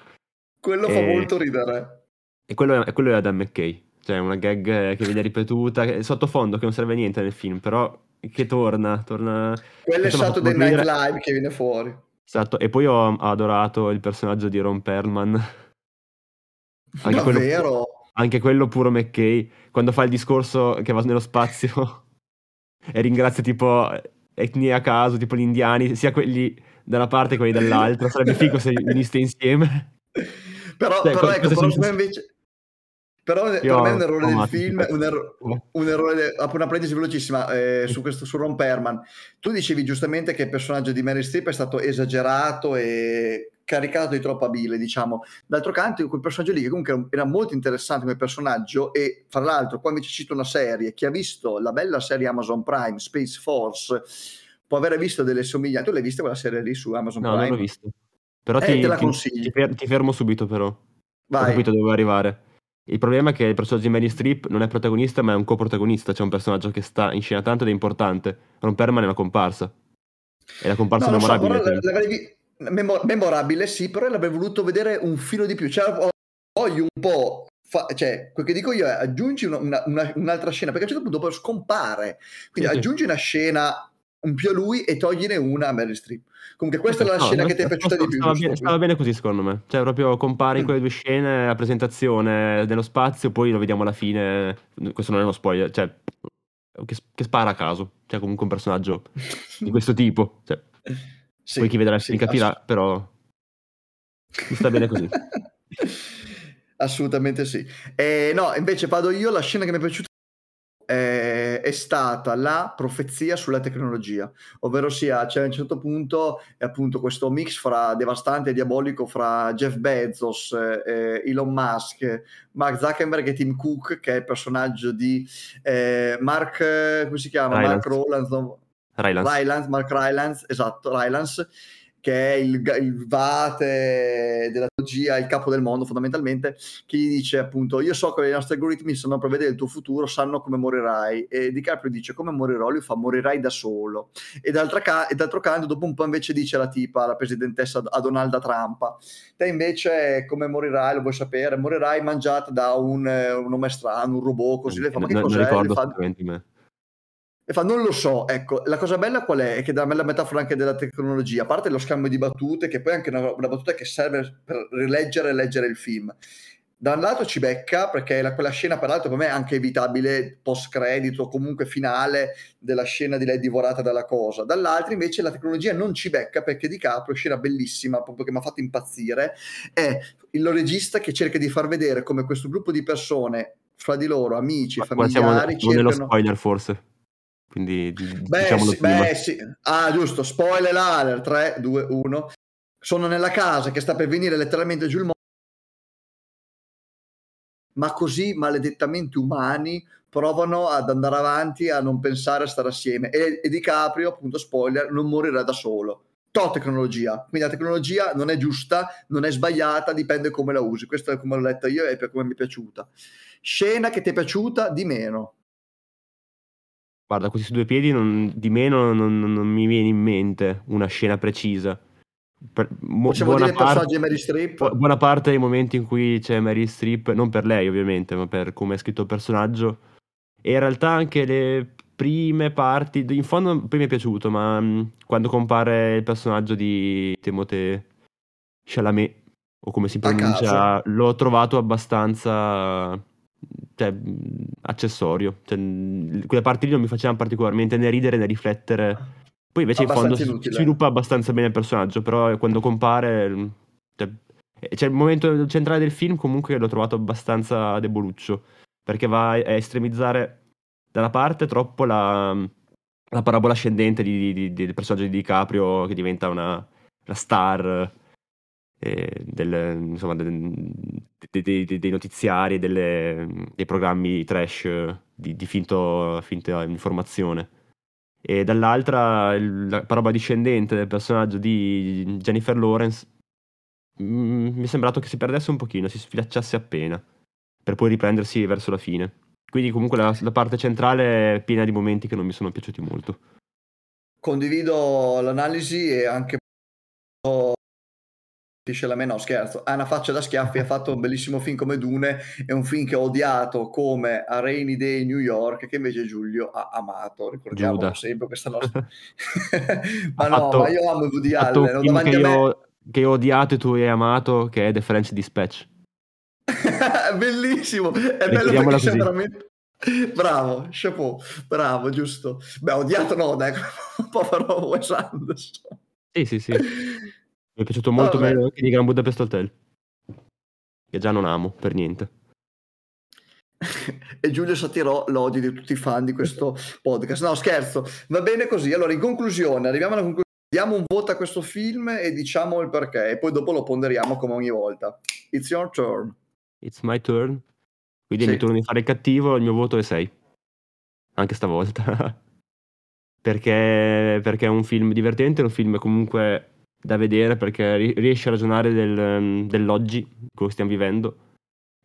Quello fa E- molto ridere. E quello, è- quello è Adam McKay, cioè una gag che viene ripetuta, che- sottofondo che non serve a niente nel film, però che torna, torna... Quello è Insomma, Saturday Night dire- Live che viene fuori. Esatto, e poi ho adorato il personaggio di Ron Perlman. Anche quello- Davvero? Anche quello puro McKay, quando fa il discorso che va nello spazio e ringrazia tipo etnie a caso, tipo gli indiani, sia quelli da una parte e quelli dall'altra. Sarebbe figo se veniste insieme. Però, Cioè, però ecco, però per me invece... Però per Io me è un errore del film, un, erro- un errore, apro una parentesi velocissima eh, su questo su Ron Perman. Tu dicevi giustamente che il personaggio di Mary Streep è stato esagerato e caricato di troppa bile, diciamo. D'altro canto, quel personaggio lì, che comunque era molto interessante come personaggio, e fra l'altro, qua invece cito una serie, chi ha visto la bella serie Amazon Prime, Space Force, può aver visto delle somiglianze. Tu l'hai vista quella serie lì su Amazon No, Prime? non l'ho visto. Però Eh, ti, te la ti- consiglio. ti fer- ti fermo subito, però. Ho Vai. capito dove arrivare. Il problema è che il personaggio di Mary Streep non è protagonista, ma è un coprotagonista. C'è un personaggio che sta in scena tanto ed è importante. Ron Perlman è una comparsa. È la comparsa No, so, memorabile. l- l'avrei vi- memo- memorabile, sì, però l'avrei voluto vedere un filo di più. Cioè, ho- voglio un po'. fa- cioè, quel che dico io è aggiungi una- una- una- un'altra scena, perché a un certo punto poi scompare. Quindi Sì, sì. aggiungi una scena un più a lui e togliene una a Meryl Streep. Comunque, questa è la No, scena no, che ti è piaciuta di più. Stava bene, stava bene così, secondo me. Cioè, proprio compari Mm. quelle due scene, la presentazione dello spazio, poi lo vediamo alla fine. Questo non è uno spoiler, cioè, che, che spara a caso. Cioè, comunque un personaggio di questo tipo. Cioè, Sì, poi chi vedrà sì, capirà, però sta bene così. Assolutamente sì. Eh, no, invece vado io, la scena che mi è piaciuta eh, è stata la profezia sulla tecnologia, ovvero sia c'è a un certo punto è appunto questo mix fra devastante e diabolico fra Jeff Bezos, eh, Elon Musk, Mark Zuckerberg e Tim Cook, che è il personaggio di eh, Mark, come si chiama? Mark Rylance. Rowlands, no? Rylance. Rylance, Mark Rylance, esatto, Rylance, che è il, il vate della tecnologia, il capo del mondo fondamentalmente, che gli dice appunto io so che i nostri algoritmi sanno prevedere il tuo futuro, sanno come morirai e DiCaprio dice come morirò, lui fa morirai da solo e, ca- e d'altro canto dopo un po' invece dice la tipa, la presidentessa a Donalda Trump te invece come morirai, lo vuoi sapere, morirai mangiata da un, eh, un nome strano, un robot così, le fa ma che non, non cos'è? ricordo Le fa-. E fa, non lo so, ecco, la cosa bella qual è? È che dà la metafora anche della tecnologia, a parte lo scambio di battute, che poi è anche una, una battuta che serve per rileggere e leggere il film. Da un lato ci becca, perché la- quella scena, peraltro, per me è anche evitabile post-credito, comunque finale della scena di lei divorata dalla cosa. Dall'altro, invece, la tecnologia non ci becca, perché Di Caprio, scena bellissima, proprio che mi ha fatto impazzire, è il regista che cerca di far vedere come questo gruppo di persone, fra di loro, amici, Ma siamo, familiari, siamo nello cercano... spoiler, forse. Quindi Beh, sì, prima. beh, sì. Ah, giusto, spoiler alert, 3, 2, 1. Sono nella casa che sta per venire letteralmente giù il mondo, ma così maledettamente umani provano ad andare avanti, a non pensare a stare assieme. E, e Di Caprio, appunto, spoiler, non morirà da solo. To tecnologia, quindi la tecnologia non è giusta, non è sbagliata, dipende come la usi. Questo è come l'ho letta io e per come mi è piaciuta. Scena che ti è piaciuta di meno. Guarda, su due piedi non- di meno non, non- mi viene in mente una scena precisa. Per- mo- Possiamo buona, dire parte, di Mary Streep? bu- buona parte dei momenti in cui c'è Mary Streep, non per lei ovviamente, ma per come è scritto il personaggio. E in realtà anche le prime parti, in fondo poi mi è piaciuto, ma mh, quando compare il personaggio di Timothée Chalamet, o come si pronuncia, l'ho trovato abbastanza cioè, mh, accessorio. Cioè, mh, quelle parti lì non mi facevano particolarmente né ridere né riflettere. Poi invece in fondo inutile. sviluppa abbastanza bene il personaggio, però quando compare... mh, Cioè, c'è il momento centrale del film comunque l'ho trovato abbastanza deboluccio, perché va a estremizzare da una parte troppo la, la parabola ascendente di- di- di- del personaggio di DiCaprio che diventa una, una star eh, del- insomma, de- de- de- dei notiziari, delle- dei programmi trash eh, di, di finto- finta informazione. E dall'altra la parola discendente del personaggio di Jennifer Lawrence mm, mi è sembrato che si perdesse un pochino, si sfilacciasse appena, per poi riprendersi verso la fine. Quindi comunque la, la parte centrale è piena di momenti che non mi sono piaciuti molto. Condivido l'analisi e anche dice la me no scherzo ha una faccia da schiaffi ha fatto un bellissimo film come Dune è un film che ho odiato come A Rainy Day in New York che invece Giulio ha amato ricordiamo Giuda. sempre questa nostra ma no fatto- ma io amo Woody Allen film davanti che me io, che ho odiato e tu hai amato, che è The French Dispatch. bellissimo è bello perché così. veramente bravo chapeau bravo giusto beh odiato no dai povero Wes Anderson Sì, sì, sì. Mi è piaciuto molto Vabbè. meglio anche di Gran Budapest Hotel. Che già non amo per niente. e Giulio Satirò l'odio di tutti i fan di questo podcast. No, scherzo, va bene così. Allora, in conclusione, arriviamo alla conclusione. Diamo un voto a questo film e diciamo il perché, e poi dopo lo ponderiamo come ogni volta. It's your turn. It's my turn. Quindi è il Sì. mio turno di fare il cattivo, il mio voto è 6. Anche stavolta. perché, perché è un film divertente, è un film comunque da vedere perché ri- riesce a ragionare del, ehm, dell'oggi, quello che stiamo vivendo.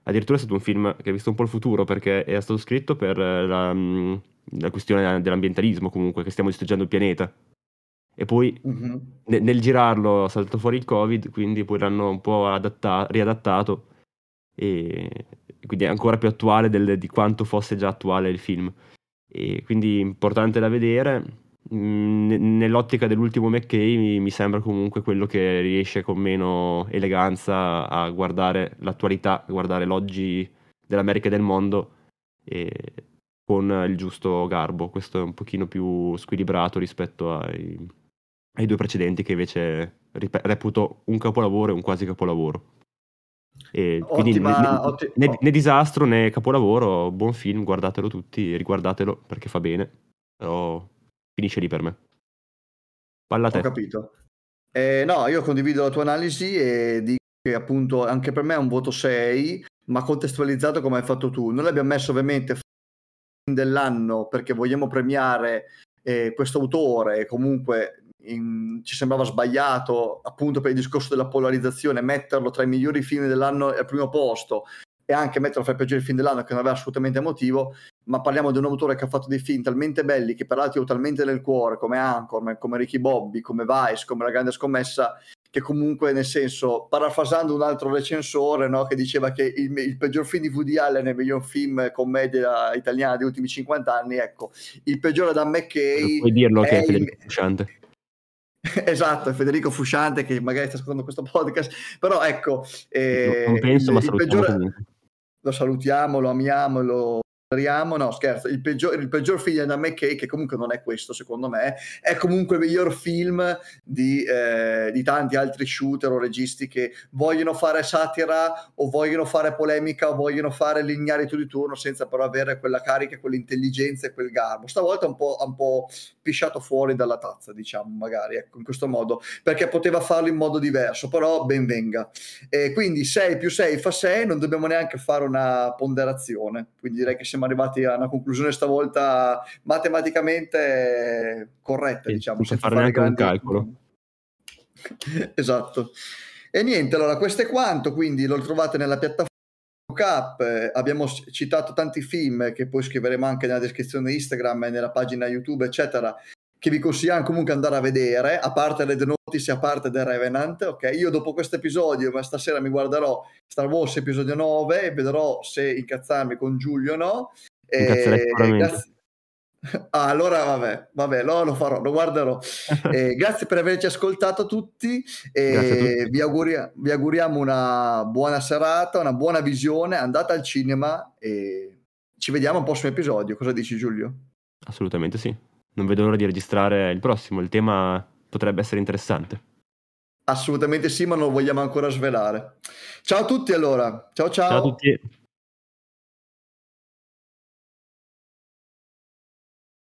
Addirittura è stato un film che ha visto un po' il futuro perché è stato scritto per eh, la, mm, la questione dell'ambientalismo comunque, che stiamo distruggendo il pianeta. E poi Mhm. ne- nel girarlo è saltato fuori il Covid, quindi poi l'hanno un po' adatta- riadattato e quindi è ancora più attuale del- di quanto fosse già attuale il film. E quindi importante da vedere. Mm, ne- Nell'ottica dell'ultimo McKay mi, sembra comunque quello che riesce con meno eleganza a guardare l'attualità, a guardare l'oggi dell'America e del mondo e con il giusto garbo. Questo è un pochino più squilibrato rispetto ai, ai due precedenti che invece rip- reputo un capolavoro e un quasi capolavoro. E quindi Ottima- né, otti- né- né disastro né capolavoro, buon film, guardatelo tutti, riguardatelo perché fa bene, però finisce lì per me. Palla a Ho te. capito. Eh, no, io condivido la tua analisi e dico che appunto anche per me è un voto 6, ma contestualizzato come hai fatto tu. Noi l'abbiamo messo ovviamente dell'anno perché vogliamo premiare eh, questo autore e comunque in- ci sembrava sbagliato appunto per il discorso della polarizzazione metterlo tra i migliori film dell'anno al primo posto e anche metterlo fra i peggiori film dell'anno che non aveva assolutamente motivo ma parliamo di un autore che ha fatto dei film talmente belli che peraltro io ho talmente nel cuore come Anchorman, come Ricky Bobby, come Vice, come La Grande Scommessa che comunque nel senso, parafrasando un altro recensore no, che diceva che il, il peggior film di Woody Allen è il miglior film commedia italiana degli ultimi 50 anni, ecco, il peggiore da McKay Puoi dirlo che è il- Federico Frusciante. esatto, è Federico Fusciante che magari sta ascoltando questo podcast, però ecco, eh, non penso, il- ma il peggiore- comunque. Lo salutiamo, lo amiamo, lo. No, scherzo, il peggior, il peggior film da McKay, che comunque non è questo, secondo me, è comunque il miglior film di, eh, di tanti altri shooter o registi che vogliono fare satira o vogliono fare polemica o vogliono fare l'ignarito di turno senza però avere quella carica, quell'intelligenza e quel garbo. Stavolta un po', un po' pisciato fuori dalla tazza, diciamo, magari, ecco, in questo modo, perché poteva farlo in modo diverso, però ben venga. E quindi 6 più 6 fa 6, non dobbiamo neanche fare una ponderazione. Quindi direi che siamo arrivati a una conclusione stavolta matematicamente corretta, Sì, diciamo. senza fare neanche un grandi- calcolo. esatto. E niente, allora questo è quanto, quindi lo trovate nella piattaforma eh, abbiamo citato tanti film che poi scriveremo anche nella descrizione Instagram e nella pagina YouTube, eccetera, che vi consigliamo comunque andare a vedere, a parte le The Notice e a parte The Revenant, ok? Io dopo questo episodio, ma stasera mi guarderò Star Wars episodio 9 e vedrò se incazzarmi con Giulio o no. E- grazie- Ah, allora vabbè, vabbè, lo, lo farò, lo guarderò. Eh, grazie per averci ascoltato tutti e. Vi, auguria- vi auguriamo una buona serata, una buona visione, andate al cinema e ci vediamo al prossimo episodio. Cosa dici Giulio? Assolutamente sì. Non vedo l'ora di registrare il prossimo, il tema potrebbe essere interessante. Assolutamente sì, ma non lo vogliamo ancora svelare. Ciao a tutti allora, ciao ciao. Ciao a tutti.